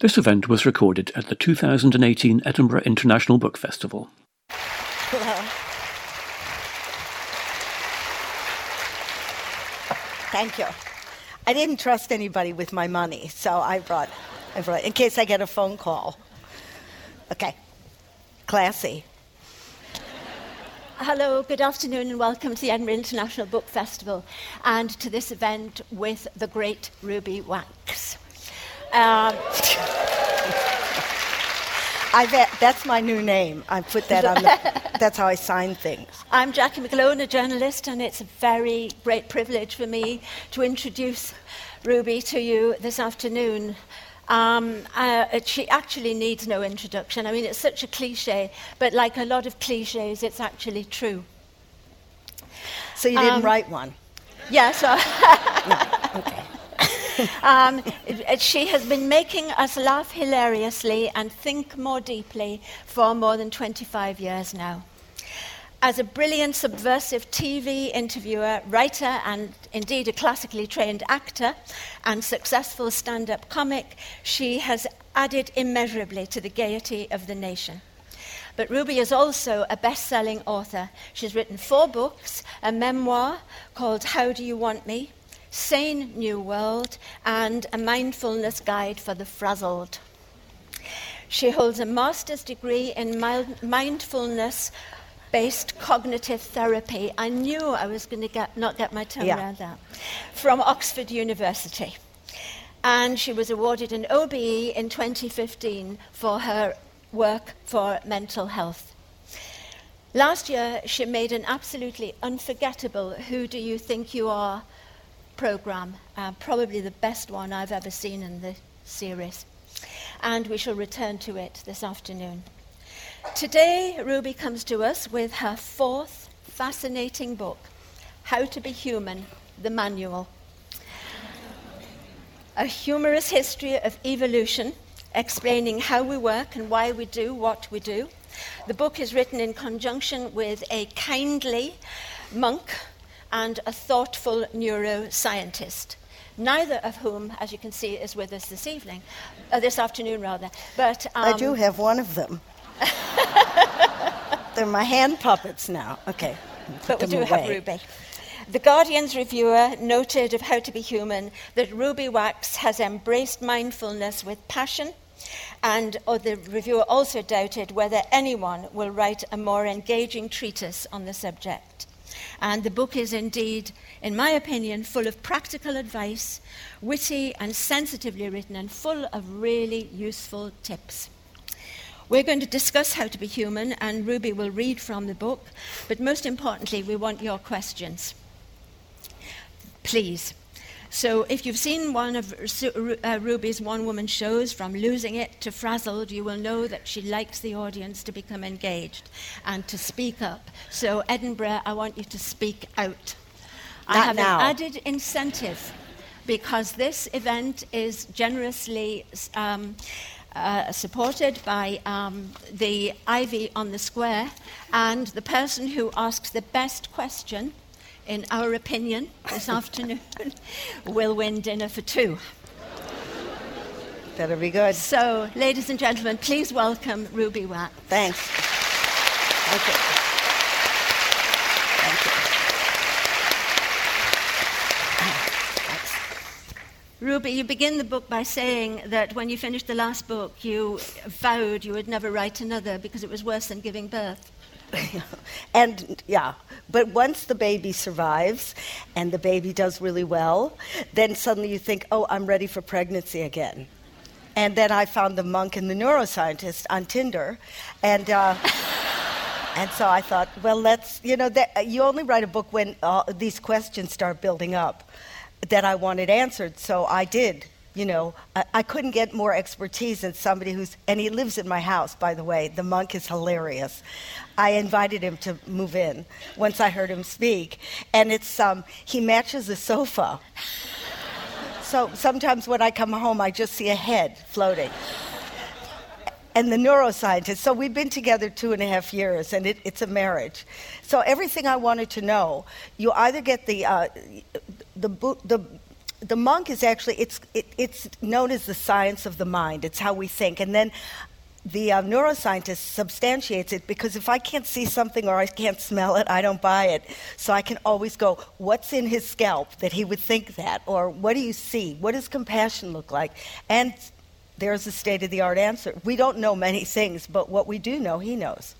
This event was recorded at the 2018 Edinburgh International Book Festival. Hello. Thank you. I didn't trust anybody with my money, so I brought, I brought in case I get a phone call. Okay. Classy. Hello, good afternoon, and welcome to the Edinburgh International Book Festival and to this event with the great Ruby Wax. Um, I bet that's my new name. I put that on the, that's how I sign things. I'm Jackie McGlone, a journalist, and it's a very great privilege for me to introduce Ruby to you this afternoon. Um, uh, she actually needs no introduction. I mean, it's such a cliche, but like a lot of cliches, it's actually true. So you didn't um, write one? Yeah, so. no, okay. Um, she has been making us laugh hilariously and think more deeply for more than 25 years now. As a brilliant subversive TV interviewer, writer, and indeed a classically trained actor and successful stand up comic, she has added immeasurably to the gaiety of the nation. But Ruby is also a best selling author. She's written four books a memoir called How Do You Want Me? Sane New World, and a mindfulness guide for the frazzled. She holds a master's degree in mindfulness based cognitive therapy. I knew I was going to get, not get my tongue yeah. around that. From Oxford University. And she was awarded an OBE in 2015 for her work for mental health. Last year, she made an absolutely unforgettable Who Do You Think You Are program, uh, probably the best one I've ever seen in the series. And we shall return to it this afternoon. Today, Ruby comes to us with her fourth fascinating book, How to Be Human, the Manual. A humorous history of evolution, explaining how we work and why we do what we do. The book is written in conjunction with a kindly monk and a thoughtful neuroscientist neither of whom, as you can see, is with us this evening, uh, this afternoon rather. But um, I do have one of them. They're my hand puppets now. Okay. But we do away. have Ruby. The Guardian's reviewer noted of How to Be Human that Ruby Wax has embraced mindfulness with passion, and or the reviewer also doubted whether anyone will write a more engaging treatise on the subject. And the book is indeed, in my opinion, full of practical advice, witty and sensitively written, and full of really useful tips. We're going to discuss how to be human, and Ruby will read from the book, but most importantly, we want your questions. Please. So, if you've seen one of uh, Ruby's one woman shows, from Losing It to Frazzled, you will know that she likes the audience to become engaged and to speak up. So, Edinburgh, I want you to speak out. I have now. an added incentive because this event is generously. Um, uh, supported by um, the Ivy on the Square, and the person who asks the best question, in our opinion, this afternoon, will win dinner for two. Better be good. So, ladies and gentlemen, please welcome Ruby Wax. Thanks. Thank you. Ruby, you begin the book by saying that when you finished the last book, you vowed you would never write another because it was worse than giving birth. and yeah, but once the baby survives and the baby does really well, then suddenly you think, oh, I'm ready for pregnancy again. And then I found the monk and the neuroscientist on Tinder, and. Uh, and so I thought, well, let's, you know, that, you only write a book when uh, these questions start building up that I wanted answered. So I did. You know, I, I, couldn't get more expertise than somebody who's, and he lives in my house, by the way. The monk is hilarious. I invited him to move in once I heard him speak. And it's, um, he matches the sofa. so sometimes when I come home, I just see a head floating and the neuroscientist. So we've been together two and a half years, and it, it's a marriage. So everything I wanted to know, you either get the uh, the, the the monk is actually it's it, it's known as the science of the mind. It's how we think, and then the uh, neuroscientist substantiates it because if I can't see something or I can't smell it, I don't buy it. So I can always go, what's in his scalp that he would think that? Or what do you see? What does compassion look like? And there's a state of the art answer. We don't know many things, but what we do know, he knows.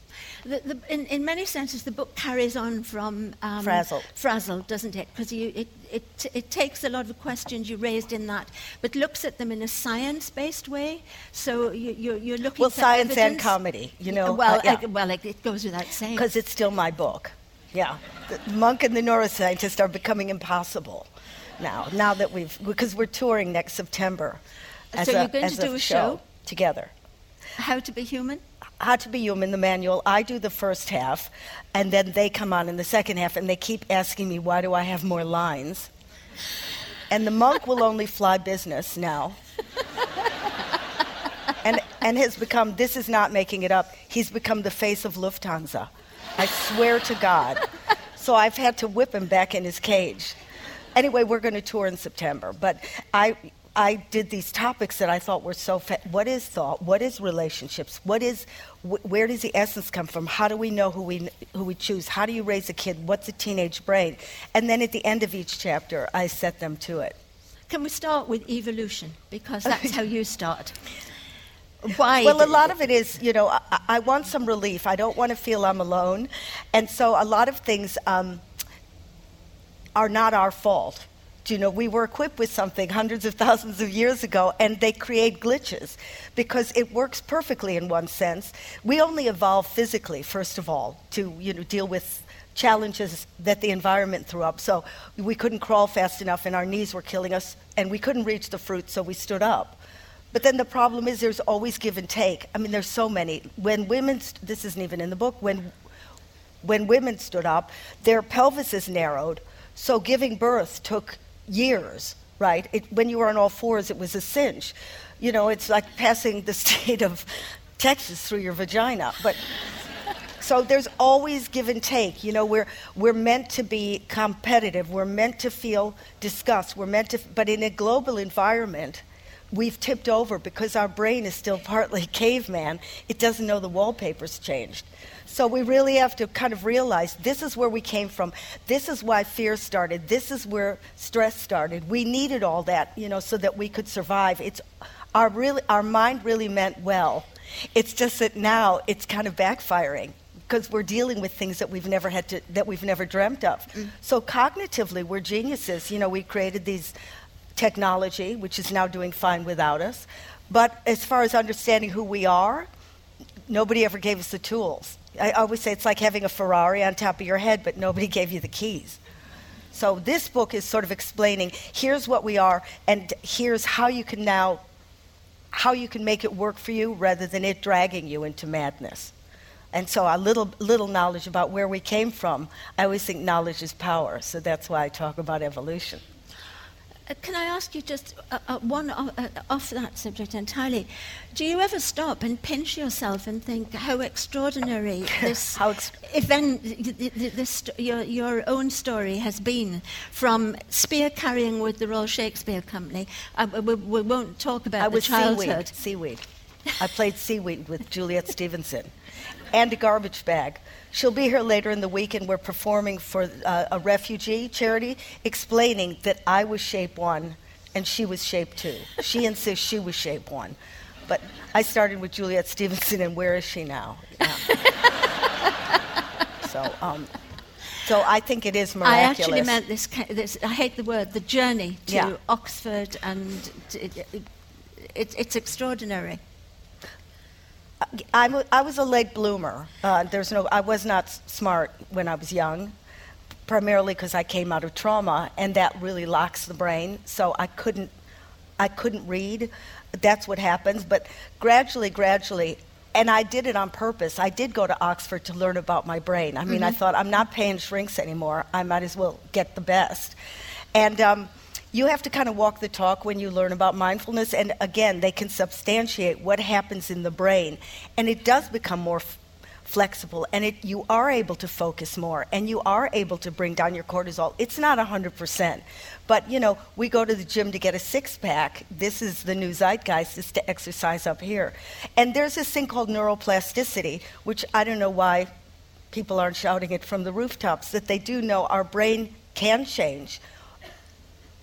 The, the, in, in, many senses, the book carries on from um, Frazzle. Frazzle, doesn't it? Because it, it, it takes a lot of the questions you raised in that, but looks at them in a science-based way. So you, you're, you're looking well, science evidence. and comedy, you know. Well, uh, yeah. I, well, it goes without saying. Because it's still my book. Yeah, the monk and the neuroscientist are becoming impossible now. Now that we've because we're touring next September. So a, you're going to do a show, show together. How to be human. How to Be Human, the manual. I do the first half, and then they come on in the second half, and they keep asking me, why do I have more lines? And the monk will only fly business now. and, and has become, this is not making it up, he's become the face of Lufthansa. I swear to God. So I've had to whip him back in his cage. Anyway, we're going to tour in September. But I, I did these topics that I thought were so. Fa- what is thought? What is relationships? What is? Wh- where does the essence come from? How do we know who we who we choose? How do you raise a kid? What's a teenage brain? And then at the end of each chapter, I set them to it. Can we start with evolution because that's how you start? Why? Well, a lot of it is, you know, I, I, want some relief. I don't want to feel I'm alone, and so a lot of things um, are not our fault you know, we were equipped with something hundreds of thousands of years ago, and they create glitches because it works perfectly in one sense. We only evolved physically, first of all, to you know, deal with challenges that the environment threw up. So we couldn't crawl fast enough, and our knees were killing us, and we couldn't reach the fruit, so we stood up. But then the problem is there's always give and take. I mean, there's so many. When women, st- this isn't even in the book, when, when women stood up, their pelvises narrowed, so giving birth took years, right? It, when you were on all fours, it was a cinch. You know, it's like passing the state of Texas through your vagina. But so there's always give and take. You know, we're we're meant to be competitive. We're meant to feel disgust. We're meant to, but in a global environment, we've tipped over because our brain is still partly caveman. It doesn't know the wallpaper's changed. So we really have to kind of realize this is where we came from. This is why fear started. This is where stress started. We needed all that, you know, so that we could survive. It's our really our mind really meant well. It's just that now it's kind of backfiring because we're dealing with things that we've never had to that we've never dreamt of. Mm. So cognitively, we're geniuses. You know, we created these technology, which is now doing fine without us. But as far as understanding who we are, nobody ever gave us the tools. I always say it's like having a Ferrari on top of your head, but nobody gave you the keys. So this book is sort of explaining here's what we are, and here's how you can now, how you can make it work for you rather than it dragging you into madness. And so a little little knowledge about where we came from. I always think knowledge is power, so that's why I talk about evolution. Uh, can I ask you just uh, uh, one uh, uh, off that subject entirely? Do you ever stop and pinch yourself and think how extraordinary this how ex- event, this, your, your own story has been from spear carrying with the Royal Shakespeare Company? Uh, we, we, won't talk about I the was childhood. Seaweed. seaweed. I played seaweed with Juliet Stevenson, and a garbage bag. She'll be here later in the week, and we're performing for uh, a refugee charity, explaining that I was shape one and she was shape two. She insists she was shape one. But I started with Juliet Stevenson, and where is she now? Yeah. so, um, so I think it is miraculous. I actually meant this, this I hate the word, the journey to yeah. Oxford, and it, it, it, it's extraordinary. I, I was a late bloomer. Uh, there's no, I was not smart when I was young, primarily because I came out of trauma, and that really locks the brain. So I couldn't, I couldn't read. That's what happens. But gradually, gradually, and I did it on purpose. I did go to Oxford to learn about my brain. I mean, mm-hmm. I thought I'm not paying shrinks anymore. I might as well get the best. And um, you have to kind of walk the talk when you learn about mindfulness. And again, they can substantiate what happens in the brain. And it does become more f- flexible and it, you are able to focus more and you are able to bring down your cortisol. It's not 100%. But, you know, we go to the gym to get a six pack. This is the new zeitgeist, is to exercise up here. And there's this thing called neuroplasticity, which I don't know why people aren't shouting it from the rooftops, that they do know our brain can change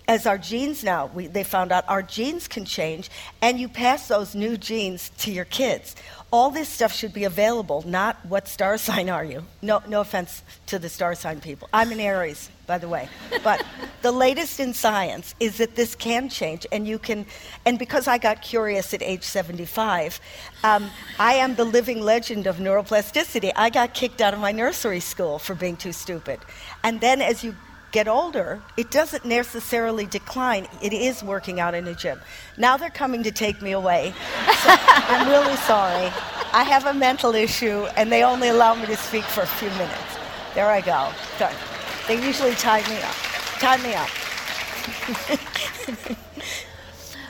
as our genes now, we, they found out our genes can change, and you pass those new genes to your kids. All this stuff should be available, not what star sign are you. No, no offense to the star sign people. I'm an Aries, by the way. But the latest in science is that this can change, and you can, and because I got curious at age 75, um, I am the living legend of neuroplasticity. I got kicked out of my nursery school for being too stupid. And then as you get older, it doesn't necessarily decline. It is working out in a gym. Now they're coming to take me away. So I'm really sorry. I have a mental issue, and they only allow me to speak for a few minutes. There I go. Done. They usually tie me up. Tie me up.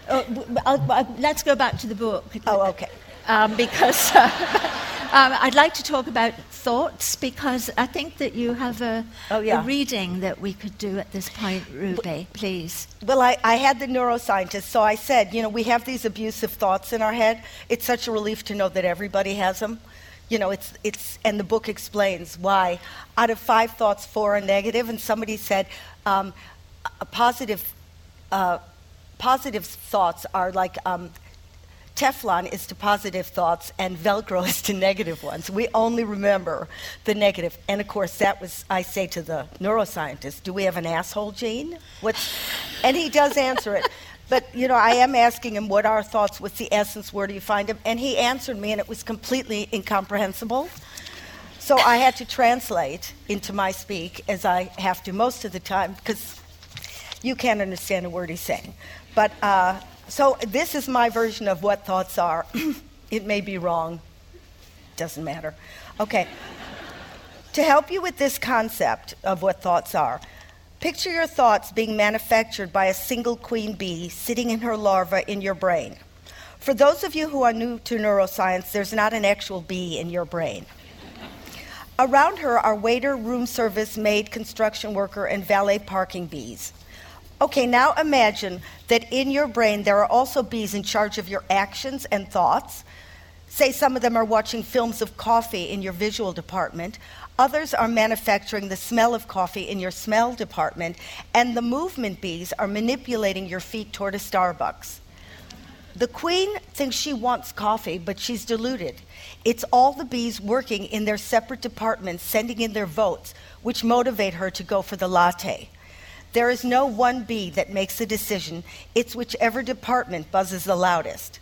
Oh, I'll, I'll, let's go back to the book. Oh, okay. Um, because uh, um, I'd like to talk about thoughts because I think that you have a, oh, yeah. a reading that we could do at this point, Ruby, please. Well, I, I had the neuroscientist, so I said, you know, we have these abusive thoughts in our head. It's such a relief to know that everybody has them. You know, it's, it's, and the book explains why. Out of five thoughts, four are negative, and somebody said um, a positive, uh, positive thoughts are like um, Teflon is to positive thoughts and Velcro is to negative ones. We only remember the negative. And of course, that was, I say to the neuroscientist, do we have an asshole gene? What's, and he does answer it. But, you know, I am asking him what are thoughts, what's the essence, where do you find them? And he answered me, and it was completely incomprehensible. So I had to translate into my speak, as I have to most of the time, because you can't understand a word he's saying. But uh, so this is my version of what thoughts are. it may be wrong. Doesn't matter. Okay. to help you with this concept of what thoughts are, picture your thoughts being manufactured by a single queen bee sitting in her larva in your brain. For those of you who are new to neuroscience, there's not an actual bee in your brain. Around her are waiter, room service, maid, construction worker, and valet parking bees. Okay, now imagine that in your brain there are also bees in charge of your actions and thoughts. Say some of them are watching films of coffee in your visual department, others are manufacturing the smell of coffee in your smell department, and the movement bees are manipulating your feet toward a Starbucks. The queen thinks she wants coffee, but she's deluded. It's all the bees working in their separate departments sending in their votes, which motivate her to go for the latte. There is no one bee that makes the decision, it's whichever department buzzes the loudest.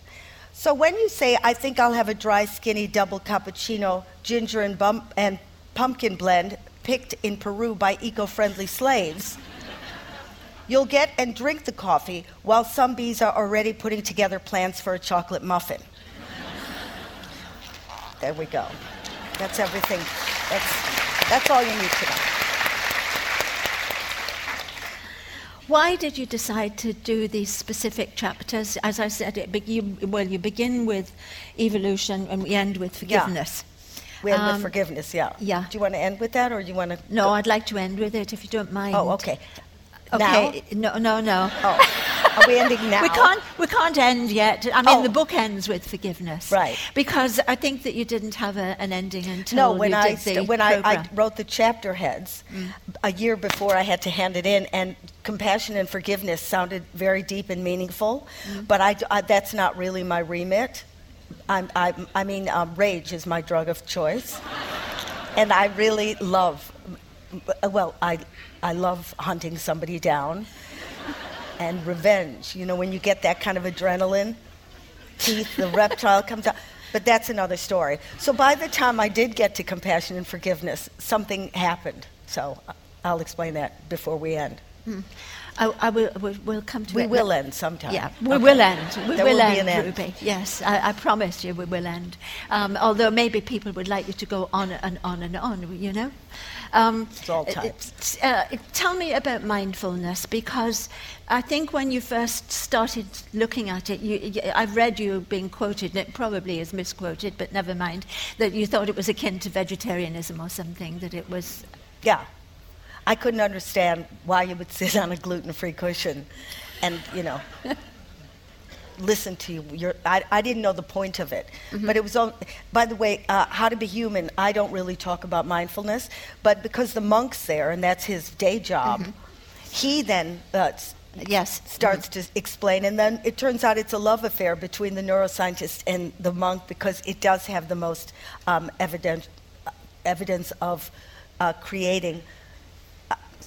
So when you say, I think I'll have a dry, skinny double cappuccino, ginger and, and pumpkin blend picked in Peru by eco friendly slaves, you'll get and drink the coffee while some bees are already putting together plans for a chocolate muffin. there we go. That's everything. That's, that's all you need to know. Why did you decide to do these specific chapters? As I said, it, you, well, you begin with evolution and we end with forgiveness. Yeah. We end um, with forgiveness, yeah. Yeah. Do you want to end with that, or do you want to? No, I'd like to end with it if you don't mind. Oh, okay. Okay. Now? No, no, no. Oh. Are we ending now? we can't. We can't end yet. I mean, oh. the book ends with forgiveness, right? Because I think that you didn't have a, an ending until no. When I st- when I, I, wrote the chapter heads mm. a year before I had to hand it in, and compassion and forgiveness sounded very deep and meaningful, mm. but I, I, that's not really my remit. I'm, I, I mean, um, rage is my drug of choice, and I really love. Well, I I love hunting somebody down and revenge. You know, when you get that kind of adrenaline, teeth, the reptile comes out. But that's another story. So by the time I did get to compassion and forgiveness, something happened. So I'll explain that before we end. Hmm. I, I will, we'll, we'll come to We it. will end sometime. Yeah, we Okay. will end. We There will, will be end, an end. Ruby. Yes, I, I promise you we will end. Um, although maybe people would like you to go on and on and on, you know? Um, It's all types. uh, tell me about mindfulness because I think when you first started looking at it, you, you, I've read you being quoted, and it probably is misquoted, but never mind, that you thought it was akin to vegetarianism or something, that it was. Yeah. I couldn't understand why you would sit on a gluten free cushion and, you know, listen to you. You're, I, I didn't know the point of it. But it was, all, by the way, uh, How to Be Human, I don't really talk about mindfulness, but because the monk's there and that's his day job, he then uh, Yes. starts to explain. And then it turns out it's a love affair between the neuroscientist and the monk because it does have the most um, evident, evidence of uh, creating uh,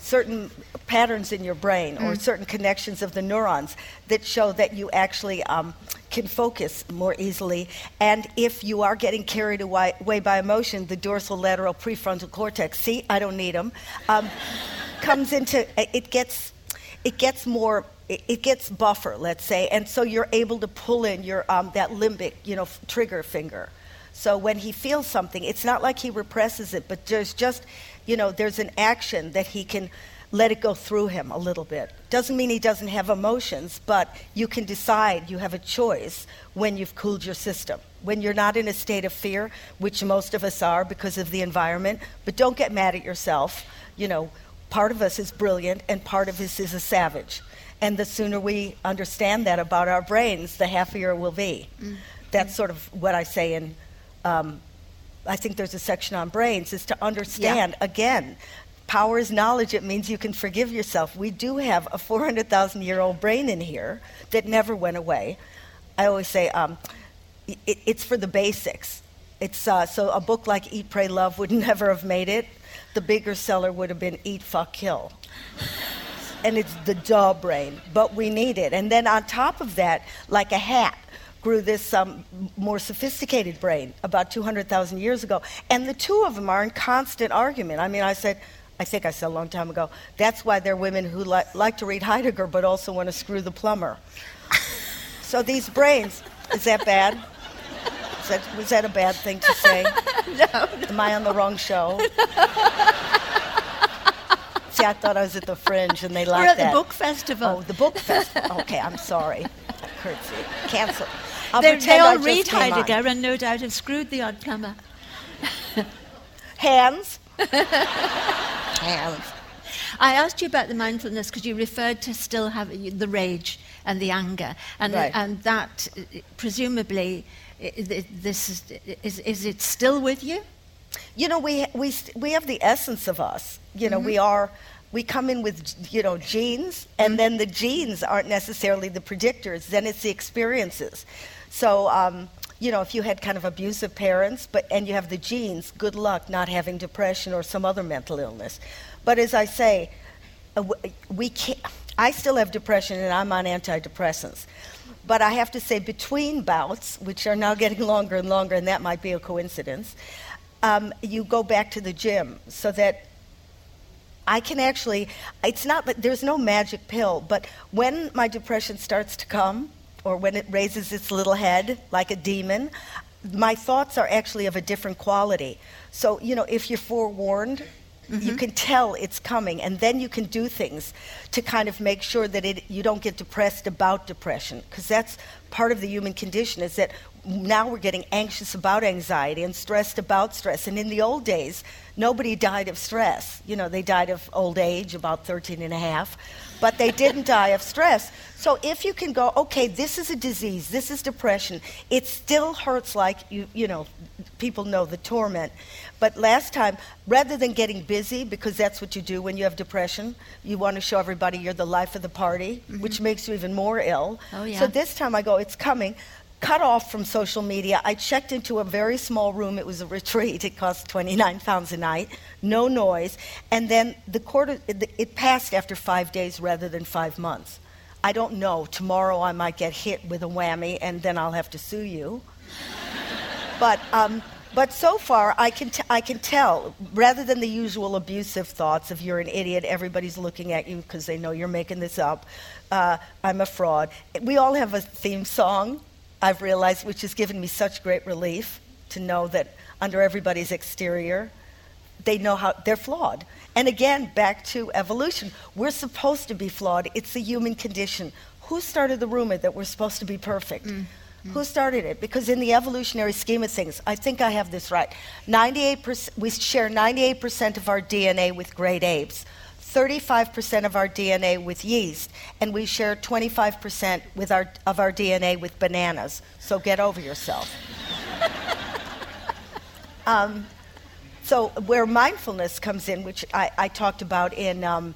certain patterns in your brain or certain connections of the neurons that show that you actually um, can focus more easily. And if you are getting carried away, away by emotion, the dorsal lateral prefrontal cortex, see, I don't need them, um, comes into, it gets, it gets more, it, it gets buffer, let's say, and so you're able to pull in your, um, that limbic, you know, f- trigger finger. So when he feels something, it's not like he represses it, but there's just, you know, there's an action that he can let it go through him a little bit. Doesn't mean he doesn't have emotions, but you can decide, you have a choice when you've cooled your system. When you're not in a state of fear, which most of us are because of the environment, but don't get mad at yourself. You know, part of us is brilliant and part of us is a savage. And the sooner we understand that about our brains, the happier we'll be. That's sort of what I say in um, I think there's a section on brains, is to understand again. Power is knowledge. It means you can forgive yourself. We do have a 400,000 year old brain in here that never went away. I always say um, it, it's for the basics. It's, uh, so a book like Eat, Pray, Love would never have made it. The bigger seller would have been Eat, Fuck, Kill and it's the duh brain, but we need it. And then on top of that, like a hat, grew this um, more sophisticated brain about 200,000 years ago. And the two of them are in constant argument. I mean, I said, I think I said a long time ago, that's why there are women who li- like to read Heidegger but also want to screw the plumber. so these brains, is that bad? Is that, was that a bad thing to say? no, Am I on the wrong show? See, I thought I was at the Fringe and they liked We're at that. the book festival. Oh, the book festival. Okay, I'm sorry. Curtsy. Cancel. I'll they, they pretend I all read on. Heidegger and no doubt have screwed the odd plumber. Hands. Hands. I asked you about the mindfulness because you referred to still having the rage and the anger, and Right. and that presumably this is, is is it still with you? You know, we, we, we have the essence of us. You know, Mm-hmm. we are, we come in with, you know, genes, and Mm-hmm. then the genes aren't necessarily the predictors, then it's the experiences. So, um, you know, if you had kind of abusive parents, but, and you have the genes, good luck not having depression or some other mental illness. But as I say, uh, we can't, I still have depression and I'm on antidepressants. But I have to say, between bouts, which are now getting longer and longer, and that might be a coincidence, um, you go back to the gym so that I can actually, it's not there's no magic pill, but when my depression starts to come, or when it raises its little head like a demon, my thoughts are actually of a different quality. So, you know, if you're forewarned, you mm-hmm. can tell it's coming, and then you can do things to kind of make sure that it, you don't get depressed about depression, because that's part of the human condition is that now we're getting anxious about anxiety and stressed about stress. And in the old days, nobody died of stress. You know, they died of old age, about 13 and a half, but they didn't die of stress. So if you can go, okay, this is a disease, this is depression, it still hurts like you, you know, people know the torment. But last time, rather than getting busy, because that's what you do when you have depression, you want to show everybody you're the life of the party, mm-hmm. which makes you even more ill. Oh, yeah. So this time I go, it's coming. Cut off from social media. I checked into a very small room. It was a retreat. It cost 29 pounds a night. No noise. And then the quarter, it it passed after five days rather than five months. I don't know. Tomorrow I might get hit with a whammy and then I'll have to sue you. But um, But so far, I can, t- I can tell, rather than the usual abusive thoughts of you're an idiot, everybody's looking at you because they know you're making this up, uh, I'm a fraud. We all have a theme song, I've realized, which has given me such great relief to know that under everybody's exterior, they know how they're flawed. And again, back to evolution. We're supposed to be flawed. It's the human condition. Who started the rumor that we're supposed to be perfect? Mm. Who started it? Because in the evolutionary scheme of things, I think I have this right. 98%, we share 98% of our DNA with great apes, 35% of our DNA with yeast, and we share 25% with our, of our DNA with bananas. So get over yourself. um, so where mindfulness comes in, which I, I talked about in um,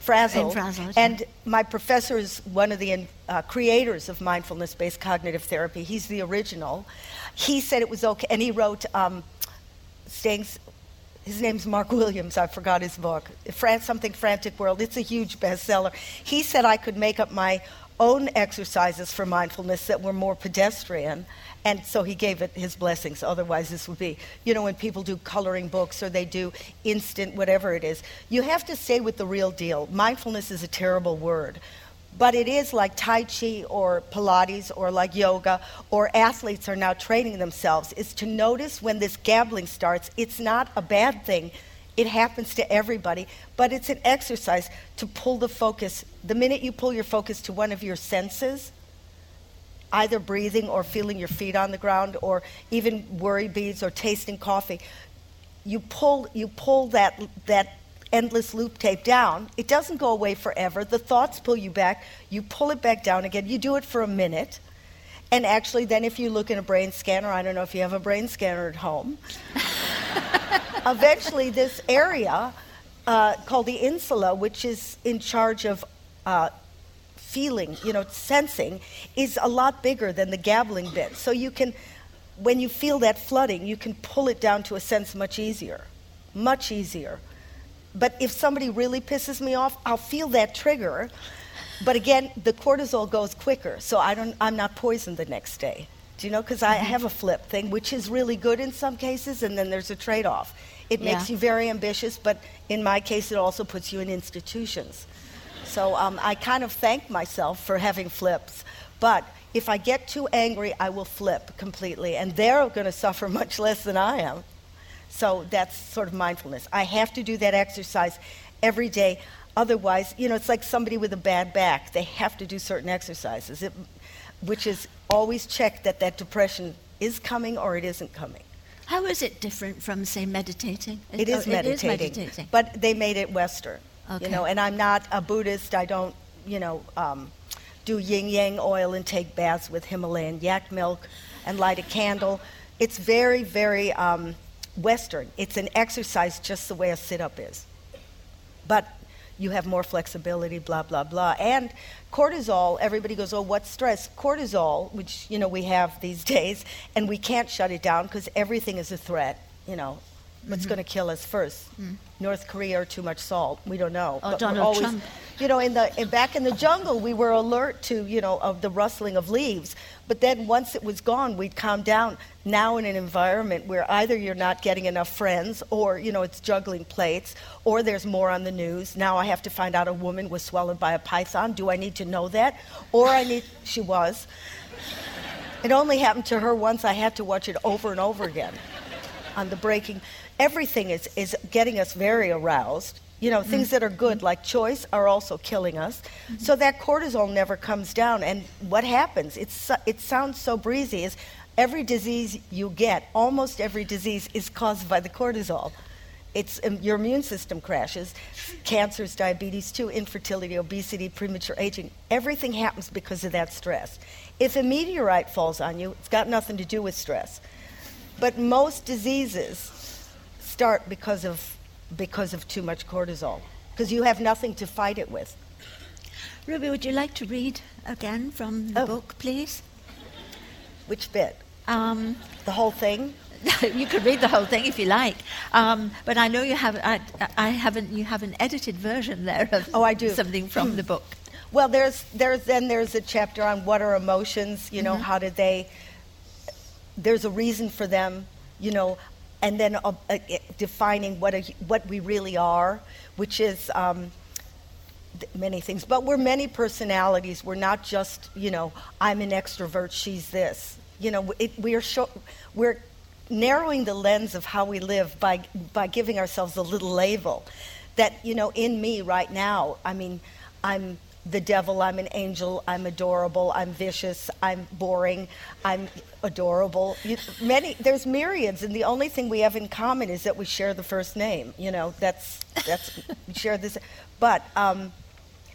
Frazzle, Frazzle and my professor is one of the uh, creators of mindfulness-based cognitive therapy. He's the original. He said it was okay, and he wrote um, Staying, his name's Mark Williams. I forgot his book, Fran- something Frantic World. It's a huge bestseller. He said I could make up my own exercises for mindfulness that were more pedestrian and so he gave it his blessings. Otherwise, this would be, you know, when people do coloring books or they do instant whatever it is, you have to stay with the real deal. Mindfulness is a terrible word. But it is like Tai Chi or Pilates or like yoga or athletes are now training themselves, is to notice when this gambling starts. It's not a bad thing. It happens to everybody, but it's an exercise to pull the focus. The minute you pull your focus to one of your senses, either breathing or feeling your feet on the ground or even worry beads or tasting coffee, you pull, you pull that, that endless loop tape down. It doesn't go away forever. The thoughts pull you back. You pull it back down again. You do it for a minute. And actually, then if you look in a brain scanner, I don't know if you have a brain scanner at home, eventually this area uh, called the insula, which is in charge of uh, feeling, you know, sensing, is a lot bigger than the gabbling bit. So you can, when you feel that flooding, you can pull it down to a sense much easier, much easier. But if somebody really pisses me off, I'll feel that trigger. But again, the cortisol goes quicker, so I don't, I'm not poisoned the next day. Do you know? Because I mm-hmm. have a flip thing, which is really good in some cases, and then there's a trade off. It yeah. makes you very ambitious, but in my case, it also puts you in institutions. So um, I kind of thank myself for having flips. But if I get too angry, I will flip completely. And they're going to suffer much less than I am. So that's sort of mindfulness. I have to do that exercise every day. Otherwise, you know, it's like somebody with a bad back. They have to do certain exercises, it, which is always check that that depression is coming or it isn't coming. How is it different from, say, meditating? It, is, oh, meditating, it is meditating. But they made it Western. Okay. You know, and I'm not a Buddhist. I don't, you know, um, do yin yang oil and take baths with Himalayan yak milk and light a candle. It's very, very um, Western. It's an exercise just the way a sit up is. But you have more flexibility, blah, blah, blah. And cortisol, everybody goes, oh, what's stress? Cortisol, which, you know, we have these days, and we can't shut it down because everything is a threat, you know, what's mm-hmm. going to kill us first? Mm. North Korea or too much salt? We don't know. Oh, but Donald always, Trump. You know, in the in, back in the jungle, we were alert to you know of the rustling of leaves. But then once it was gone, we'd calm down. Now in an environment where either you're not getting enough friends, or you know it's juggling plates, or there's more on the news. Now I have to find out a woman was swallowed by a python. Do I need to know that, or I need? She was. It only happened to her once. I had to watch it over and over again on the breaking everything is, is getting us very aroused. You know, things that are good, like choice, are also killing us. Mm-hmm. So that cortisol never comes down. And what happens, it's, it sounds so breezy, is every disease you get, almost every disease, is caused by the cortisol. It's, um, your immune system crashes. Cancers, diabetes, too, infertility, obesity, premature aging. Everything happens because of that stress. If a meteorite falls on you, it's got nothing to do with stress. But most diseases start because of, because of too much cortisol, because you have nothing to fight it with. Ruby, would you like to read again from the oh. book, please? Which bit? Um, the whole thing? you could read the whole thing if you like, um, but I know you have. I, I, haven't. You have an edited version there of. Oh, I do. Something from the book. Well, there's there's then there's a chapter on what are emotions. You know, mm-hmm. how did they? There's a reason for them you know, and then uh, uh, defining what, a, what we really are, which is um, th- many things. But we're many personalities. We're not just, you know, I'm an extrovert, she's this. You know, it, we're, show, we're narrowing the lens of how we live by, by giving ourselves a little label. That, you know, in me right now, I mean, I'm the devil, I'm an angel, I'm adorable, I'm vicious, I'm boring, I'm adorable. You, many, there's myriads, and the only thing we have in common is that we share the first name. You know, that's, that's we share this. But um,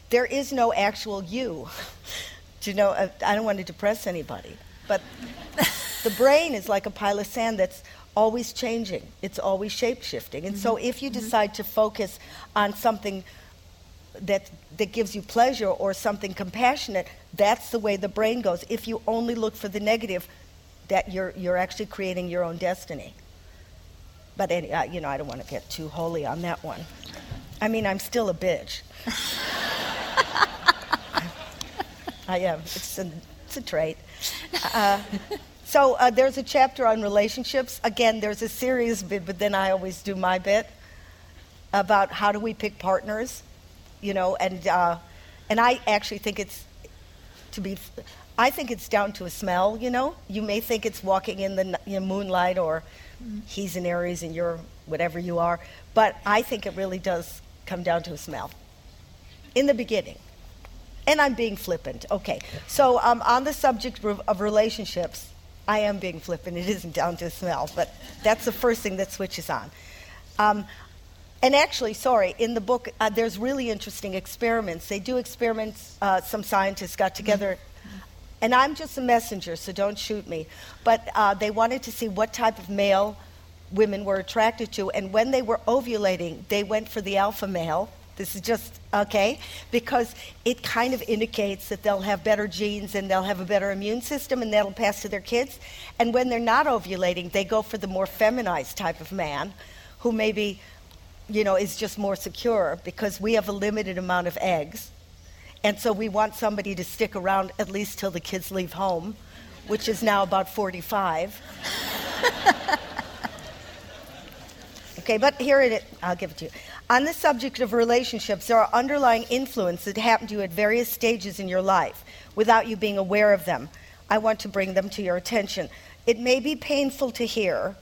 there is no actual you. Do you know, I, I don't want to depress anybody, but the brain is like a pile of sand that's always changing. It's always shape shifting. And mm-hmm. so if you mm-hmm. decide to focus on something that, that gives you pleasure or something compassionate, that's the way the brain goes. If you only look for the negative, that you're, you're actually creating your own destiny. But any, uh, you know, I don't want to get too holy on that one. I mean, I'm still a bitch. I am. It's a, it's a trait. Uh, so uh, there's a chapter on relationships. Again, there's a serious bit, but then I always do my bit about how do we pick partners you know, and uh, and I actually think it's to be. I think it's down to a smell. You know, you may think it's walking in the you know, moonlight, or mm-hmm. he's in Aries and you're whatever you are, but I think it really does come down to a smell. In the beginning, and I'm being flippant. Okay, so um, on the subject of relationships, I am being flippant. It isn't down to a smell, but that's the first thing that switches on. Um, and actually, sorry, in the book, uh, there's really interesting experiments. They do experiments, uh, some scientists got together, mm-hmm. and I'm just a messenger, so don't shoot me. But uh, they wanted to see what type of male women were attracted to, and when they were ovulating, they went for the alpha male. This is just, okay? Because it kind of indicates that they'll have better genes and they'll have a better immune system and that'll pass to their kids. And when they're not ovulating, they go for the more feminized type of man who maybe you know, is just more secure because we have a limited amount of eggs. And so we want somebody to stick around at least till the kids leave home, which is now about 45. okay, but here it is. I'll give it to you. On the subject of relationships, there are underlying influences that happen to you at various stages in your life without you being aware of them. I want to bring them to your attention. It may be painful to hear.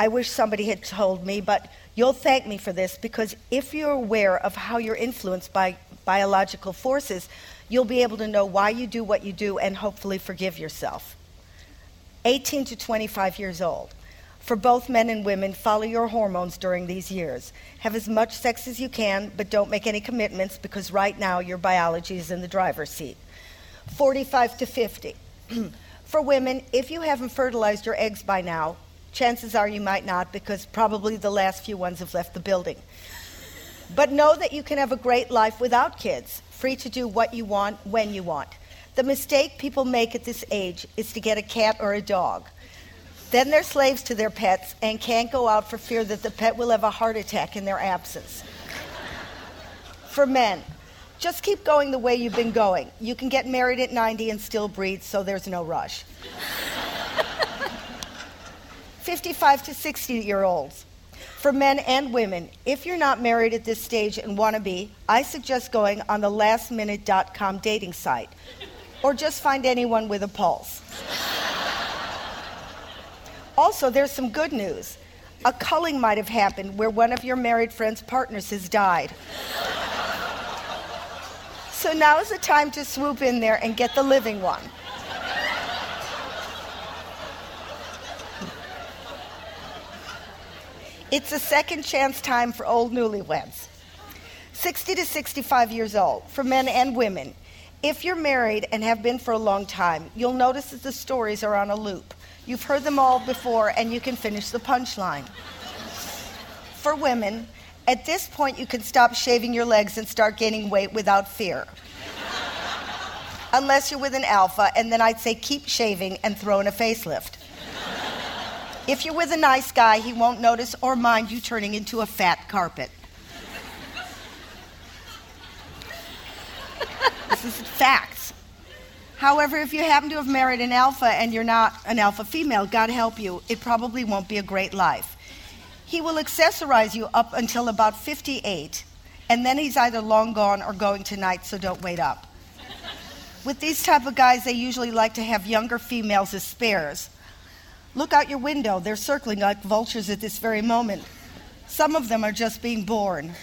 I wish somebody had told me, but You'll thank me for this because if you're aware of how you're influenced by biological forces, you'll be able to know why you do what you do and hopefully forgive yourself. 18 to 25 years old. For both men and women, follow your hormones during these years. Have as much sex as you can, but don't make any commitments because right now your biology is in the driver's seat. 45 to 50. For women, if you haven't fertilized your eggs by now, Chances are you might not because probably the last few ones have left the building. But know that you can have a great life without kids, free to do what you want when you want. The mistake people make at this age is to get a cat or a dog. Then they're slaves to their pets and can't go out for fear that the pet will have a heart attack in their absence. For men, just keep going the way you've been going. You can get married at 90 and still breed, so there's no rush. 55 to 60 year olds. For men and women, if you're not married at this stage and want to be, I suggest going on the lastminute.com dating site or just find anyone with a pulse. also, there's some good news. A culling might have happened where one of your married friends' partners has died. so now is the time to swoop in there and get the living one. It's a second chance time for old newlyweds. 60 to 65 years old, for men and women. If you're married and have been for a long time, you'll notice that the stories are on a loop. You've heard them all before, and you can finish the punchline. For women, at this point, you can stop shaving your legs and start gaining weight without fear. Unless you're with an alpha, and then I'd say keep shaving and throw in a facelift. If you're with a nice guy, he won't notice or mind you turning into a fat carpet. this is facts. However, if you happen to have married an alpha and you're not an alpha female, God help you, it probably won't be a great life. He will accessorize you up until about 58, and then he's either long gone or going tonight, so don't wait up. With these type of guys, they usually like to have younger females as spares. Look out your window, they're circling like vultures at this very moment. Some of them are just being born.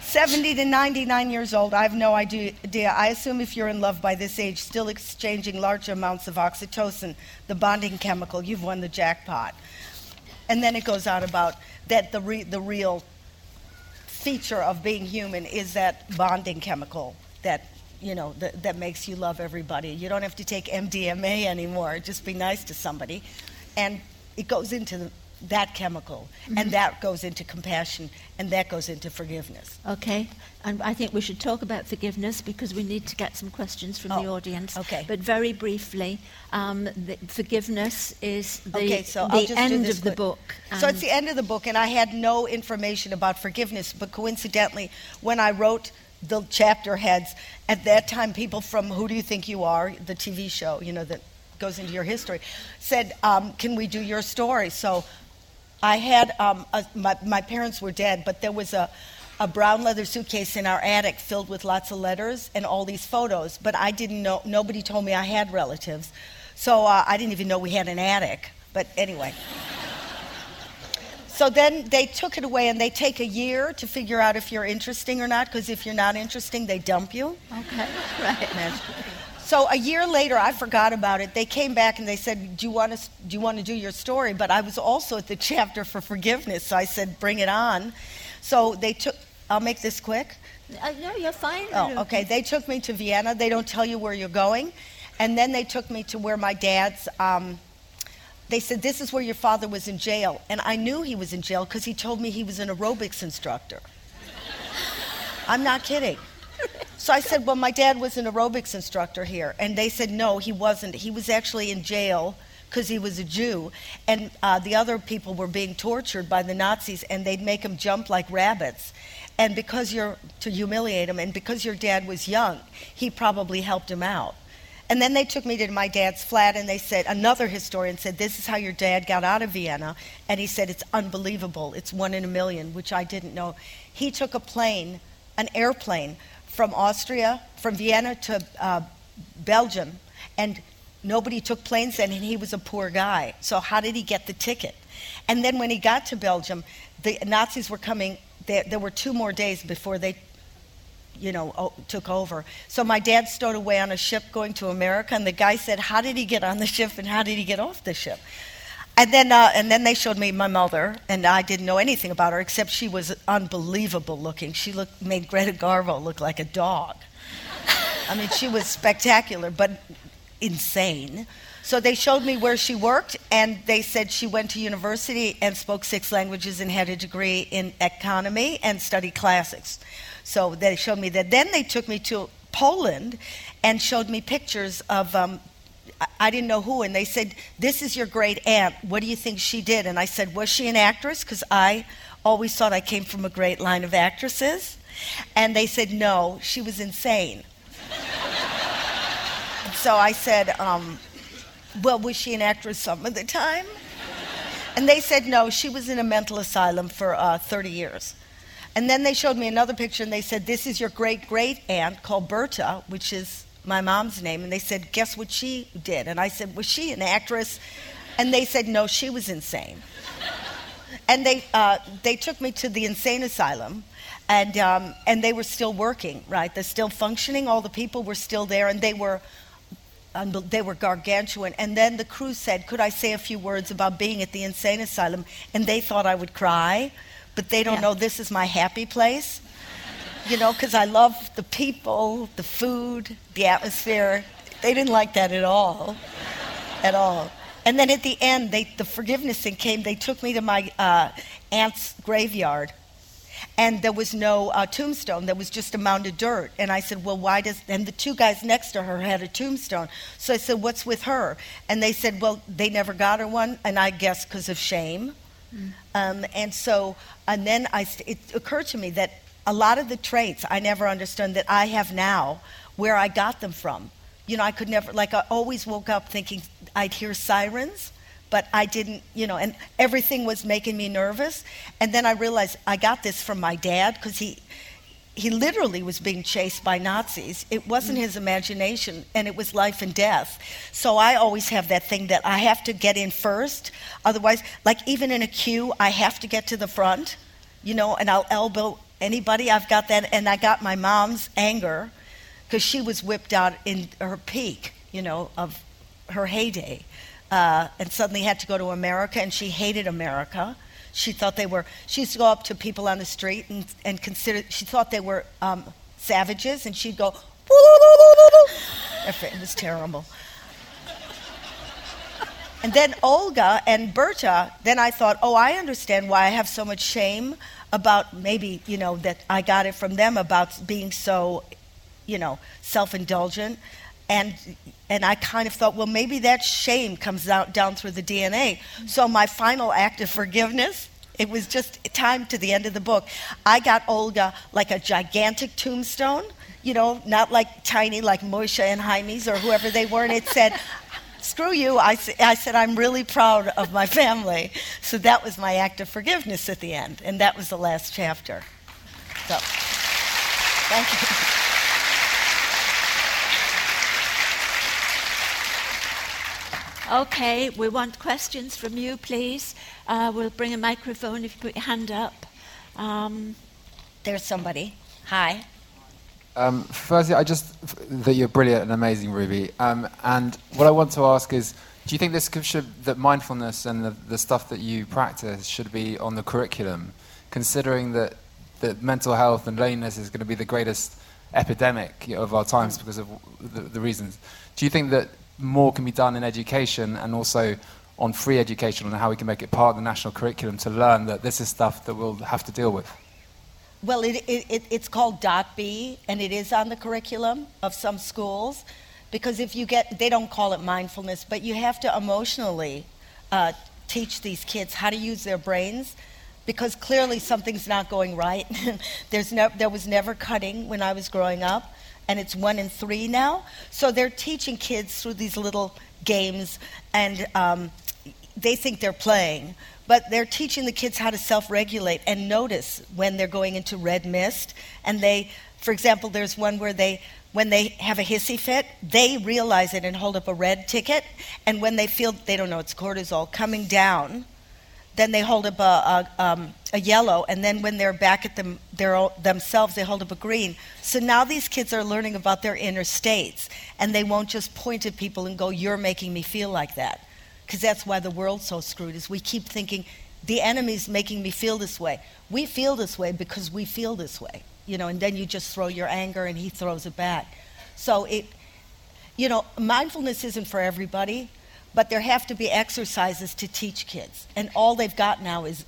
70 to 99 years old, I have no idea. I assume if you're in love by this age, still exchanging large amounts of oxytocin, the bonding chemical, you've won the jackpot. And then it goes on about that the, re- the real feature of being human is that bonding chemical that you know that, that makes you love everybody. You don't have to take MDMA anymore. Just be nice to somebody, and it goes into the, that chemical, mm-hmm. and that goes into compassion, and that goes into forgiveness. Okay, and I think we should talk about forgiveness because we need to get some questions from oh, the audience. Okay. But very briefly, um, the, is the, okay, so the end of the book. So it's the end of the book, and I had no information about forgiveness, but coincidentally, when I wrote the chapter heads, at that time, people from Who Do You Think You Are, the TV show, you know, that goes into your history, said, um, Can we do your story? So I had, um, a, my, my parents were dead, but there was a, a brown leather suitcase in our attic filled with lots of letters and all these photos, but I didn't know, nobody told me I had relatives. So uh, I didn't even know we had an attic. But anyway. So then they took it away and they take a year to figure out if you're interesting or not, because if you're not interesting, they dump you. Okay, right. So a year later, I forgot about it. They came back and they said, "Do you want to do you want to do your story?" But I was also at the chapter for forgiveness, so I said, "Bring it on." So they took. I'll make this quick. Uh, no, you're fine. Oh, okay. They took me to Vienna. They don't tell you where you're going, and then they took me to where my dad's. Um, they said, This is where your father was in jail. And I knew he was in jail because he told me he was an aerobics instructor. I'm not kidding. So I said, Well, my dad was an aerobics instructor here. And they said, No, he wasn't. He was actually in jail because he was a Jew. And uh, the other people were being tortured by the Nazis, and they'd make him jump like rabbits. And because you're, to humiliate him, and because your dad was young, he probably helped him out. And then they took me to my dad's flat, and they said, another historian said, This is how your dad got out of Vienna. And he said, It's unbelievable. It's one in a million, which I didn't know. He took a plane, an airplane, from Austria, from Vienna to uh, Belgium, and nobody took planes then, and he was a poor guy. So, how did he get the ticket? And then, when he got to Belgium, the Nazis were coming. There, there were two more days before they, you know, took over. So, my dad stowed away on a ship going to America, and the guy said, How did he get on the ship and how did he get off the ship? And then, uh, and then they showed me my mother, and I didn't know anything about her except she was unbelievable looking. She looked, made Greta Garbo look like a dog. I mean, she was spectacular, but insane. So they showed me where she worked, and they said she went to university and spoke six languages and had a degree in economy and studied classics. So they showed me that. Then they took me to Poland and showed me pictures of um, I didn't know who, and they said, This is your great aunt. What do you think she did? And I said, Was she an actress? Because I always thought I came from a great line of actresses. And they said, No, she was insane. so I said, um, Well, was she an actress some of the time? And they said, No, she was in a mental asylum for uh, 30 years. And then they showed me another picture and they said, This is your great great aunt called Berta, which is my mom's name, and they said, Guess what she did? And I said, Was she an actress? And they said, No, she was insane. and they, uh, they took me to the insane asylum, and, um, and they were still working, right? They're still functioning. All the people were still there, and they were, they were gargantuan. And then the crew said, Could I say a few words about being at the insane asylum? And they thought I would cry, but they don't yeah. know this is my happy place you know, because I love the people, the food, the atmosphere. They didn't like that at all, at all. And then at the end, they, the forgiveness thing came. They took me to my uh, aunt's graveyard, and there was no uh, tombstone. There was just a mound of dirt. And I said, "Well, why does?" And the two guys next to her had a tombstone. So I said, "What's with her?" And they said, "Well, they never got her one, and I guess because of shame." Mm. Um, and so, and then I, it occurred to me that a lot of the traits I never understood that I have now, where I got them from. You know, I could never, like, I always woke up thinking I'd hear sirens, but I didn't, you know, and everything was making me nervous. And then I realized I got this from my dad because he, he literally was being chased by Nazis. It wasn't his imagination, and it was life and death. So I always have that thing that I have to get in first. Otherwise, like even in a queue, I have to get to the front, you know, and I'll elbow anybody. I've got that, and I got my mom's anger because she was whipped out in her peak, you know, of her heyday, uh, and suddenly had to go to America, and she hated America. She thought they were, she used to go up to people on the street and, and consider, she thought they were um, savages, and she'd go, it was terrible. And then Olga and Berta, then I thought, oh, I understand why I have so much shame about maybe, you know, that I got it from them about being so, you know, self indulgent. And, and I kind of thought, well, maybe that shame comes out down through the DNA. So my final act of forgiveness, it was just time to the end of the book. I got Olga like a gigantic tombstone, you know, not like tiny like Moshe and Jaime's or whoever they were. And it said, screw you. I, I said, I'm really proud of my family. So that was my act of forgiveness at the end. And that was the last chapter. So, thank you. Okay, we want questions from you, please. Uh, we'll bring a microphone if you put your hand up. Um, There's somebody. Hi. Um, firstly, I just that you're brilliant and amazing, Ruby. Um, and what I want to ask is, do you think this should, that mindfulness and the, the stuff that you practice should be on the curriculum, considering that that mental health and loneliness is going to be the greatest epidemic of our times because of the, the reasons? Do you think that more can be done in education and also on free education and how we can make it part of the national curriculum to learn that this is stuff that we'll have to deal with? Well, it, it, it's called Dot B, and it is on the curriculum of some schools. Because if you get, they don't call it mindfulness, but you have to emotionally uh, teach these kids how to use their brains because clearly something's not going right. There's no, there was never cutting when I was growing up and it's one in three now. So they're teaching kids through these little games, and um, they think they're playing, but they're teaching the kids how to self regulate and notice when they're going into red mist. And they, for example, there's one where they, when they have a hissy fit, they realize it and hold up a red ticket. And when they feel, they don't know it's cortisol, coming down, then they hold up a, a, um, a yellow, and then when they're back at them, themselves, they hold up a green. So now these kids are learning about their inner states, and they won't just point at people and go, "You're making me feel like that," because that's why the world's so screwed. Is we keep thinking the enemy's making me feel this way. We feel this way because we feel this way, you know, and then you just throw your anger, and he throws it back. So it, you know, mindfulness isn't for everybody but there have to be exercises to teach kids. And all they've got now is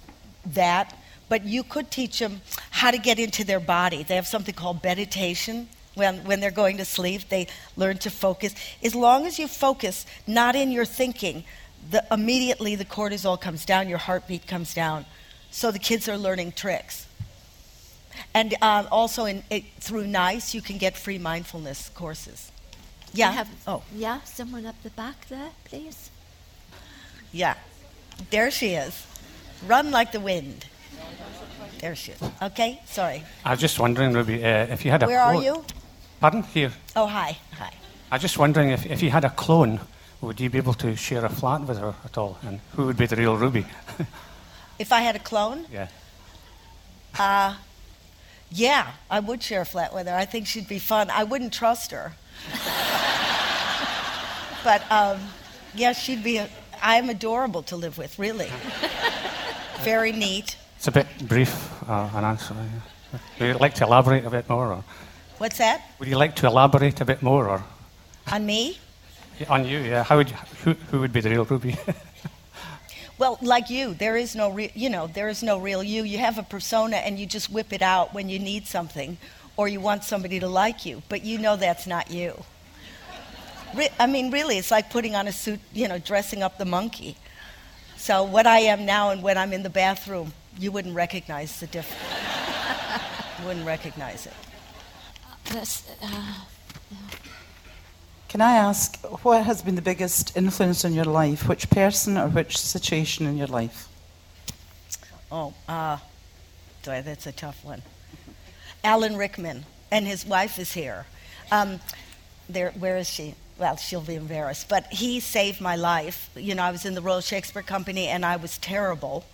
that. But you could teach them how to get into their body. They have something called meditation. When, when they're going to sleep, they learn to focus. As long as you focus not in your thinking, the, immediately the cortisol comes down, your heartbeat comes down. So the kids are learning tricks. And um, also in, it, through NICE, you can get free mindfulness courses. Yeah. have, oh. Yeah, someone up the back there, please. Yeah. There she is. Run like the wind. There she is. Okay, sorry. I was just wondering, Ruby, uh, if you had a Where clone. are you? Pardon? Here. Oh, hi. Hi. I was just wondering if, if you had a clone, would you be able to share a flat with her at all? And who would be the real Ruby? if I had a clone? Yeah. Uh, yeah, I would share a flat with her. I think she'd be fun. I wouldn't trust her. but um, yeah, she'd be. A, I'm adorable to live with, really. Very neat. It's a bit brief, uh, an answer. Would you like to elaborate a bit more? Or? What's that? Would you like to elaborate a bit more? Or? On me? Yeah, on you, yeah. How would you, who, who would be the real Ruby? well, like you, there is no real, you know, there is no real you. You have a persona and you just whip it out when you need something or you want somebody to like you, but you know that's not you. Re- I mean, really, it's like putting on a suit, you know, dressing up the monkey. So, what I am now and when I'm in the bathroom, you wouldn't recognize the difference. wouldn't recognize it. That's, uh, Can I ask, what has been the biggest influence on your life? Which person or which situation in your life? Oh, uh, boy, that's a tough one. Alan Rickman, and his wife is here. Um, there, where is she? Well, she'll be embarrassed. But he saved my life. You know, I was in the Royal Shakespeare Company, and I was terrible.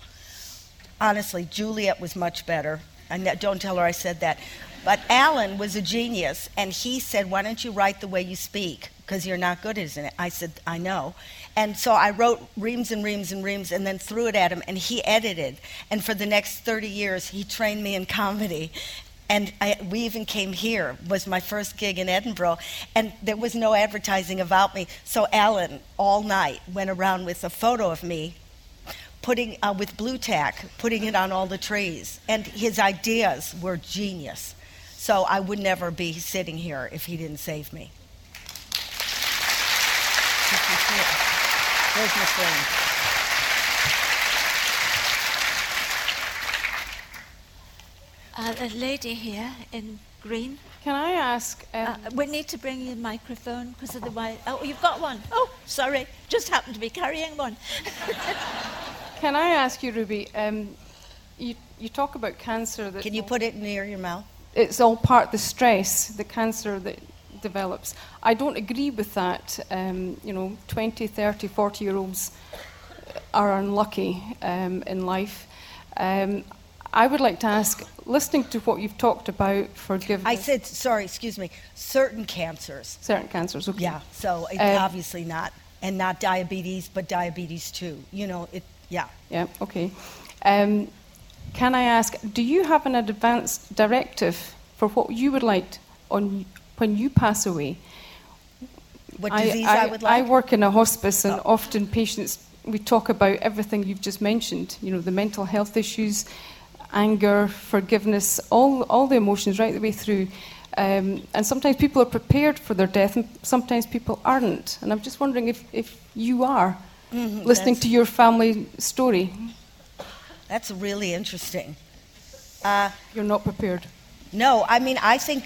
Honestly, Juliet was much better. And don't tell her I said that. But Alan was a genius, and he said, Why don't you write the way you speak? Because you're not good at it. I said, I know. And so I wrote reams and reams and reams and then threw it at him, and he edited. And for the next 30 years, he trained me in comedy. And I, we even came here, was my first gig in Edinburgh, and there was no advertising about me. So Alan, all night, went around with a photo of me putting uh, with Blu Tack, putting it on all the trees. And his ideas were genius. So I would never be sitting here if he didn't save me. Where's Miss Lane? Uh, a lady here in green. Can I ask? Um, Uh, we need to bring you a microphone because otherwise. Oh, you've got one. Oh, sorry. Just happened to be carrying one. can I ask you, Ruby? Um, you you talk about cancer. That Can you put it near your mouth? it's all part of the stress, the cancer that develops. I don't agree with that. Um, you know, 20, 30, 40 year olds are unlucky um, in life. Um, I would like to ask, listening to what you've talked about, forgiveness. I said, sorry, excuse me, certain cancers. certain cancers. Okay. Yeah, so Um, obviously not. And not diabetes, but diabetes too. You know, it, yeah. Yeah. Okay. Um, can I ask, do you have an advance directive for what you would like on when you pass away? What disease I, would like? I work in a hospice, and Oh. often patients we talk about everything you've just mentioned. You know, the mental health issues, anger, forgiveness, all all the emotions right the way through. Um, and sometimes people are prepared for their death, and sometimes people aren't. And I'm just wondering if, if you are Mhm, listening to your family story. That's really interesting. Uh, You're not prepared. no, I mean, I think,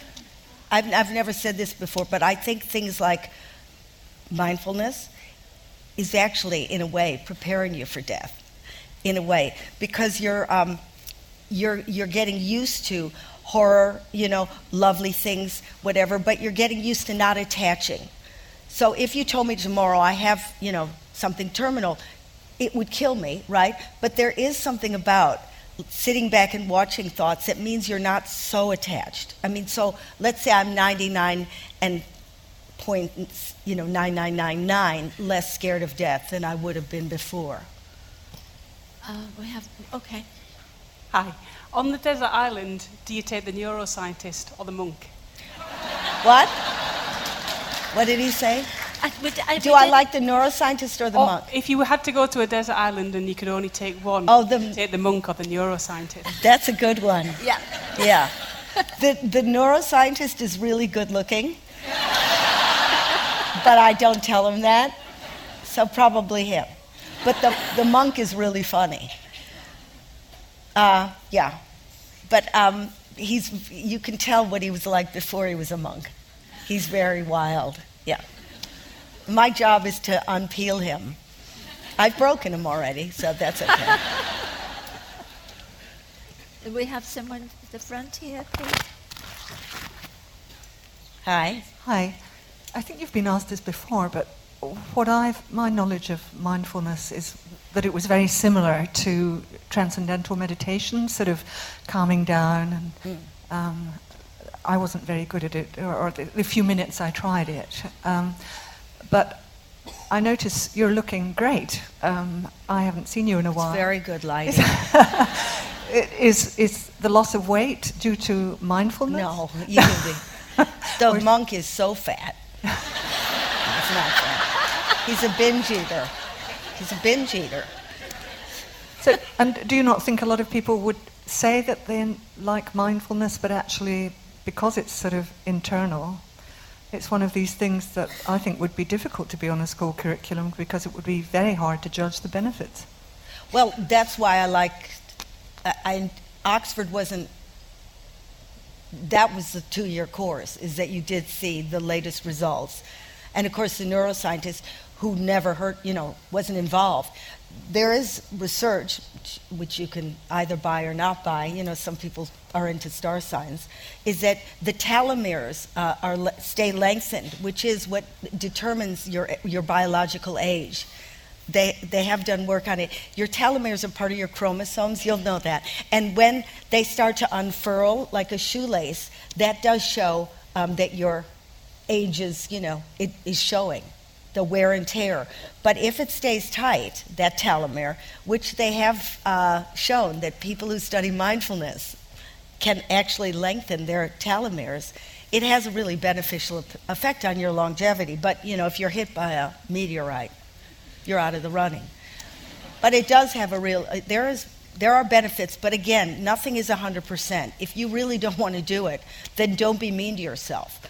I've, I've never said this before, but I think things like mindfulness is actually, in a way, preparing you for death, in a way, because you're, um, you're, you're getting used to horror, you know, lovely things, whatever, but you're getting used to not attaching. So if you told me tomorrow I have, you know, something terminal, it would kill me, right? But there is something about sitting back and watching thoughts that means you're not so attached. I mean, so let's say I'm 99 and point, you know, 9999 less scared of death than I would have been before. Uh, we have. Okay. Hi. On the desert island, do you take the neuroscientist or the monk? What? What did he say? I, we, d- I, Do I like the neuroscientist or the Or monk? If you had to go to a desert island and you could only take one, Oh, the- take the monk or the neuroscientist. That's a good one. Yeah. Yeah. The, the neuroscientist is really good looking, but I don't tell him that, so probably him. But the, the monk is really funny. Uh, yeah. But um, he's, you can tell what he was like before he was a monk. He's very wild. Yeah. My job is to unpeel him. I've broken him already, so that's okay. We have someone at the front here, please. Hi. Hi. I think you've been asked this before, but what I've my knowledge of mindfulness is that it was very similar to transcendental meditation, sort of calming down. And um, I wasn't very good at it, or, or the, the few minutes I tried it. Um, but I notice you're looking great. Um, I haven't seen you in a It's while. very good lighting. Is is the loss of weight due to mindfulness? No, you can be. The monk is so fat. It's not fat. He's a binge eater. He's a binge eater. So, and do you not think a lot of people would say that they like mindfulness, but actually, because it's sort of internal, it's one of these things that I think would be difficult to be on a school curriculum because it would be very hard to judge the benefits. Well, that's why I like. I, I, Oxford wasn't that was the two-year course. Is that you did see the latest results, and of course the neuroscientist who never heard, you know, wasn't involved. There is research which you can either buy or not buy. You know, some people are into star signs. Is that the telomeres uh, are stay lengthened, which is what determines your your biological age. They, they have done work on it. Your telomeres are part of your chromosomes, you'll know that. And when they start to unfurl like a shoelace, that does show um, that your age is, you know, it is showing the wear and tear. But if it stays tight, that telomere, which they have uh, shown that people who study mindfulness can actually lengthen their telomeres, it has a really beneficial effect on your longevity. But, you know, if you're hit by a meteorite, you're out of the running. But it does have a real, uh, there is there are benefits, but again, nothing is 100%. If you really don't want to do it, then don't be mean to yourself.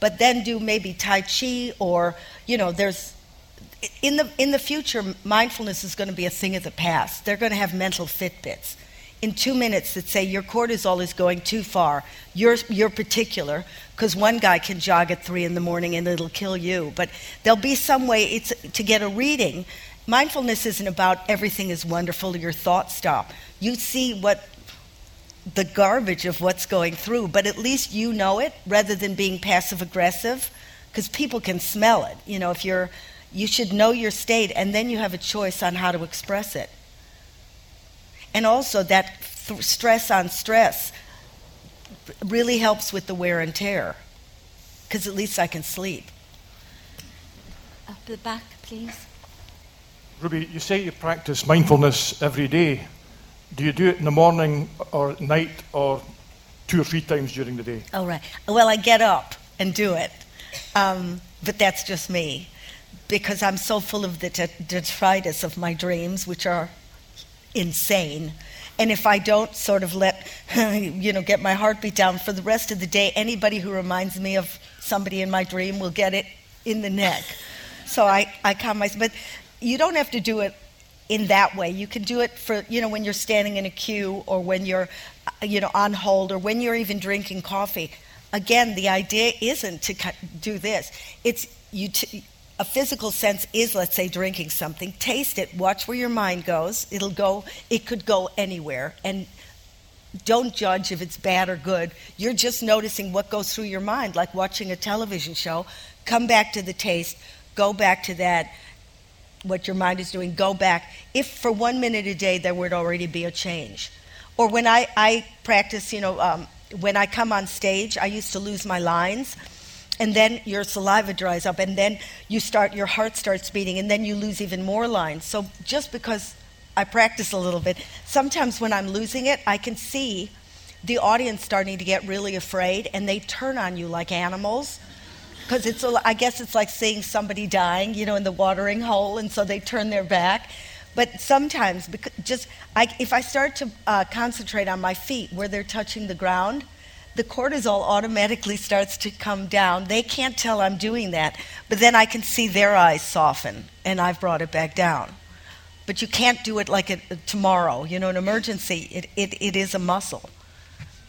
But then do maybe Tai Chi or, you know, there's, in the, in the future, mindfulness is going to be a thing of the past. They're going to have mental Fitbits. In two minutes, that say your cortisol is going too far. You're, you're particular, because one guy can jog at three in the morning and it'll kill you. But there'll be some way it's, to get a reading mindfulness isn't about everything is wonderful, your thoughts stop. You see what the garbage of what's going through, but at least you know it rather than being passive aggressive, because people can smell it. You know, if you're, you should know your state, and then you have a choice on how to express it. And also, that th- stress on stress really helps with the wear and tear, because at least I can sleep. Up the back, please. Ruby, you say you practice mindfulness every day. Do you do it in the morning or at night or two or three times during the day? Oh, right. Well, I get up and do it. Um, but that's just me because I'm so full of the detritus of my dreams, which are insane. And if I don't sort of let, you know, get my heartbeat down for the rest of the day, anybody who reminds me of somebody in my dream will get it in the neck. So I, I calm myself. But you don't have to do it in that way. You can do it for, you know, when you're standing in a queue or when you're, uh, you know, on hold or when you're even drinking coffee. Again, the idea isn't to do this. It's you. T- a physical sense is, let's say, drinking something. Taste it. Watch where your mind goes. It'll go. It could go anywhere, and don't judge if it's bad or good. You're just noticing what goes through your mind, like watching a television show. Come back to the taste. Go back to that what your mind is doing, go back. If for one minute a day there would already be a change. Or when I, I practice, you know, um, when I come on stage, I used to lose my lines. And then your saliva dries up, and then you start, your heart starts beating, and then you lose even more lines. So just because I practice a little bit, sometimes when I'm losing it, I can see the audience starting to get really afraid, and they turn on you like animals because it's I guess it's like seeing somebody dying, you know, in the watering hole, and so they turn their back. But sometimes, just I, if I start to uh, concentrate on my feet where they're touching the ground, the cortisol automatically starts to come down. They can't tell I'm doing that, but then I can see their eyes soften, and I've brought it back down. But you can't do it like a, a tomorrow. You know, an emergency, it, it, it is a muscle.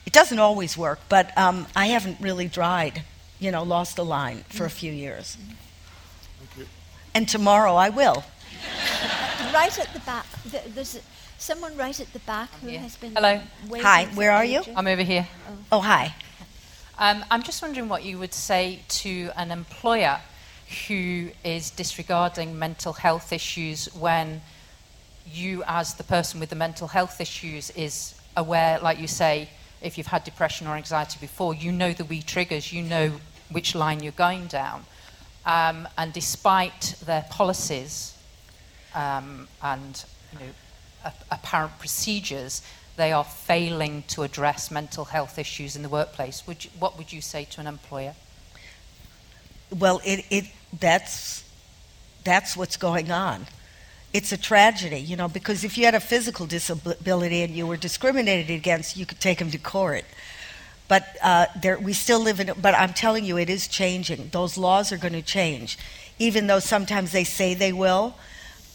It doesn't always work, but um, I haven't really dried you know, lost a line for a few years. Thank you. And tomorrow I will. right at the back, there's someone right at the back who has been. Hello. Hi, where are you? I'm over here. Oh, oh hi. Um, I'm just wondering what you would say to an employer who is disregarding mental health issues when you, as the person with the mental health issues, is aware, like you say, if you've had depression or anxiety before, you know the wee triggers, you know which line you're going down. Um, and despite their policies um, and you know, a- apparent procedures, they are failing to address mental health issues in the workplace. Would you, what would you say to an employer? Well, it, it, that's, that's what's going on it's a tragedy, you know, because if you had a physical disability and you were discriminated against, you could take them to court. But uh, there, we still live in, but I'm telling you, it is changing. Those laws are going to change. Even though sometimes they say they will,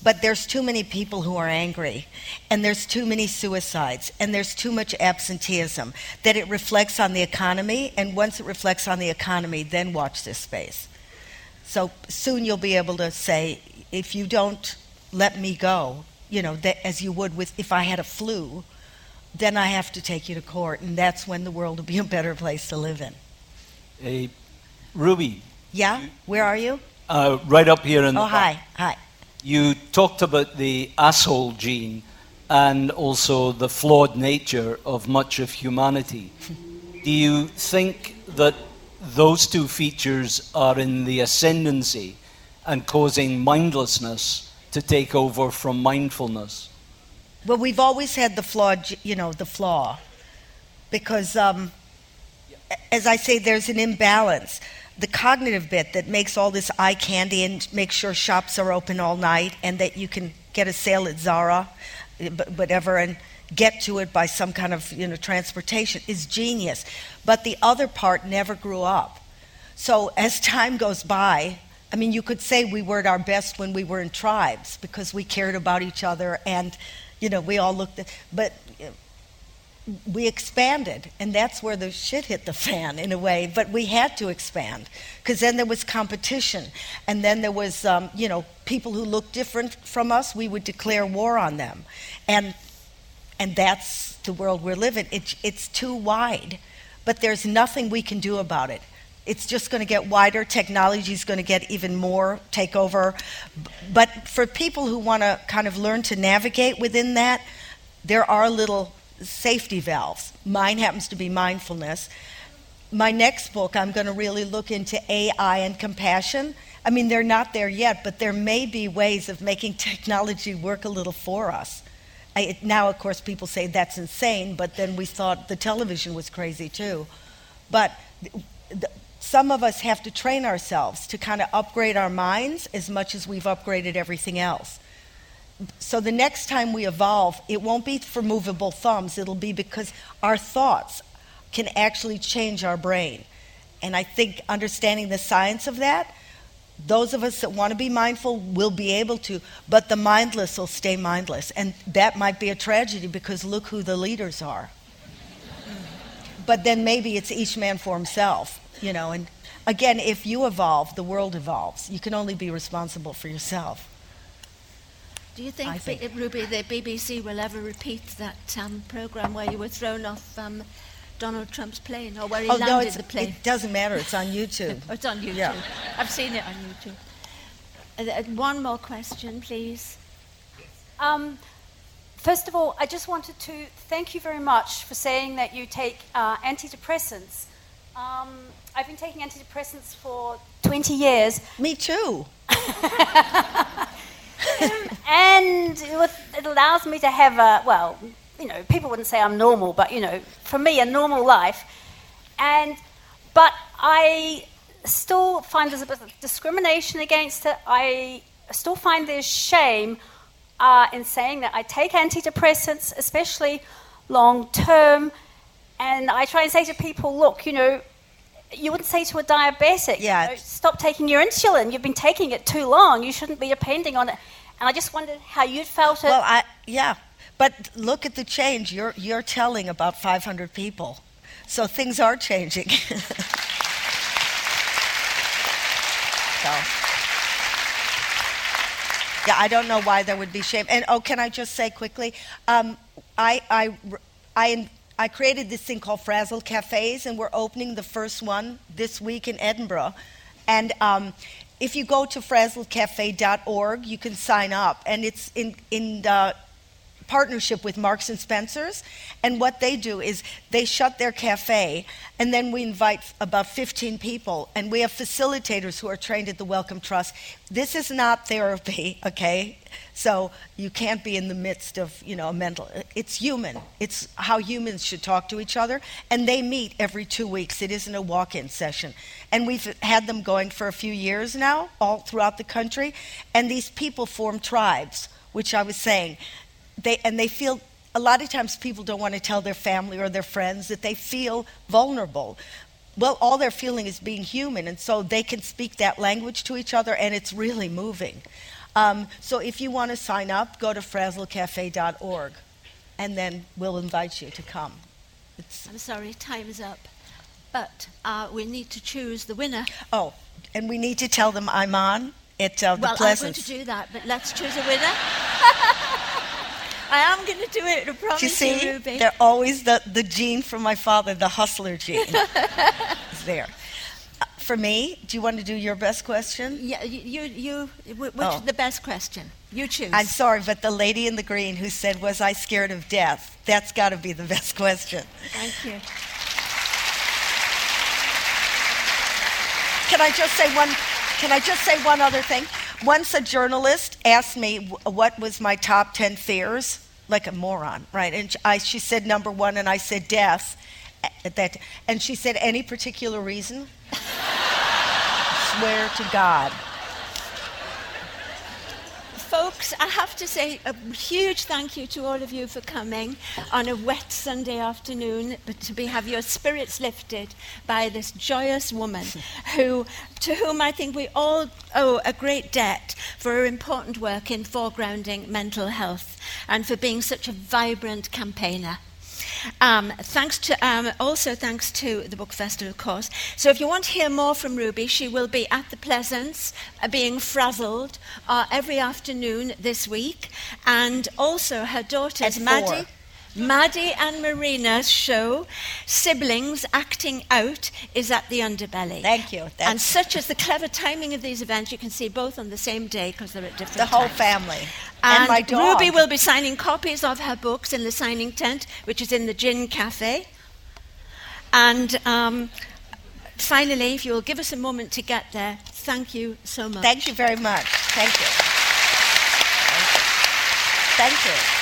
But there's too many people who are angry, and there's too many suicides, and there's too much absenteeism that it reflects on the economy. And once it reflects on the economy, then watch this space. So soon you'll be able to say, if you don't let me go, you know, that, as you would with if I had a flu, then I have to take you to court, and that's when the world will be a better place to live in. Hey, Ruby. Yeah, where are you? Uh, right up here in oh, the. hi, hi. You talked about the asshole gene and also the flawed nature of much of humanity. Do you think that those two features are in the ascendancy and causing mindlessness to take over from mindfulness? Well, we've always had the flaw, you know, the flaw, because um, as I say, there's an imbalance. The cognitive bit that makes all this eye candy and makes sure shops are open all night and that you can get a sale at Zara, whatever, and get to it by some kind of you know transportation is genius. But the other part never grew up. So as time goes by, I mean, you could say we were at our best when we were in tribes because we cared about each other and, you know, we all looked at, but we expanded, and that's where the shit hit the fan in a way. But we had to expand because then there was competition, and then there was, um, you know, people who looked different from us. We would declare war on them, and and that's the world we're living. It, it's too wide, but there's nothing we can do about it. It's just going to get wider. Technology is going to get even more takeover. But for people who want to kind of learn to navigate within that, there are little safety valves. Mine happens to be mindfulness. My next book, I'm going to really look into AI and compassion. I mean, they're not there yet, but there may be ways of making technology work a little for us. I, now, of course, people say that's insane, but then we thought the television was crazy too. But th- some of us have to train ourselves to kind of upgrade our minds as much as we've upgraded everything else so the next time we evolve, it won't be for movable thumbs, it'll be because our thoughts can actually change our brain. And I think understanding the science of that, those of us that want to be mindful will be able to, but the mindless will stay mindless. And that might be a tragedy because look who the leaders are. But then maybe it's each man for himself, you know. And again, if you evolve, the world evolves. You can only be responsible for yourself. Do you think, think. Ruby, the BBC will ever repeat that um, program where you were thrown off um, Donald Trump's plane or where he oh, landed no, the plane? It doesn't matter. It's on YouTube. oh, it's on YouTube. Yeah. I've seen it on YouTube. Uh, uh, one more question, please. Um, first of all, I just wanted to thank you very much for saying that you take uh, antidepressants. Um, I've been taking antidepressants for 20 years. Me too. and it, allows me to have a, well, you know, people wouldn't say I'm normal, but, you know, for me, a normal life. And, but I still find there's a bit of discrimination against it. I still find there's shame uh, in saying that I take antidepressants, especially long term. And I try and say to people, look, you know, you wouldn't say to a diabetic, yeah. You know, stop taking your insulin. You've been taking it too long. You shouldn't be depending on it. And I just wondered how you'd felt it. Well, I, yeah. But look at the change. You're, you're telling about 500 people. So things are changing. so. Yeah, I don't know why there would be shame. And oh, can I just say quickly? Um, I, I, I I created this thing called Frazzle Cafes, and we're opening the first one this week in Edinburgh. And um, if you go to frazzlecafe.org, you can sign up, and it's in in uh, partnership with Marks and Spencers. And what they do is they shut their cafe, and then we invite about 15 people, and we have facilitators who are trained at the Wellcome Trust. This is not therapy, okay? So you can't be in the midst of, you know, a mental. It's human. It's how humans should talk to each other, and they meet every two weeks. It isn't a walk-in session, and we've had them going for a few years now, all throughout the country. And these people form tribes, which I was saying they, and they feel a lot of times people don't want to tell their family or their friends that they feel vulnerable. Well, all they're feeling is being human, and so they can speak that language to each other, and it's really moving. Um, so if you want to sign up, go to frazzlecafe.org, and then we'll invite you to come. It's I'm sorry, time is up. But uh, we need to choose the winner. oh, and we need to tell them I'm on at uh, the well, I'm going to do that, but let's choose a winner. I am going to do it, I promise you see? Ruby. They're always the, the gene from my father, the hustler gene, is there. Uh, For me, do you want to do your best question? Yeah, you, you, you which Oh. is the best question? You choose. I'm sorry, but the lady in the green who said, Was I scared of death? That's got to be the best question. Thank you. Can I just say one? Can I just say one other thing? Once a journalist asked me what was my top ten fears, like a moron, right? And I, she said number one, and I said death. At that, and she said, "Any particular reason?" Swear to God. Folks, I have to say a huge thank you to all of you for coming on a wet Sunday afternoon, but to be, have your spirits lifted by this joyous woman who, to whom I think we all owe a great debt for her important work in foregrounding mental health and for being such a vibrant campaigner. Um, thanks to um, also thanks to the book festival, of course. So, if you want to hear more from Ruby, she will be at the Pleasance, uh, being frazzled uh, every afternoon this week, and also her daughter, Maddie. Maddie and Marina's show, Siblings Acting Out, is at the Underbelly. Thank you. and such is the clever timing of these events, you can see both on the same day because they're at different The whole times. family. And, And my dog. Ruby will be signing copies of her books in the signing tent, which is in the Gin Cafe. And um, finally, if you'll give us a moment to get there, thank you so much. Thank you very much. Thank you. Thank you. Thank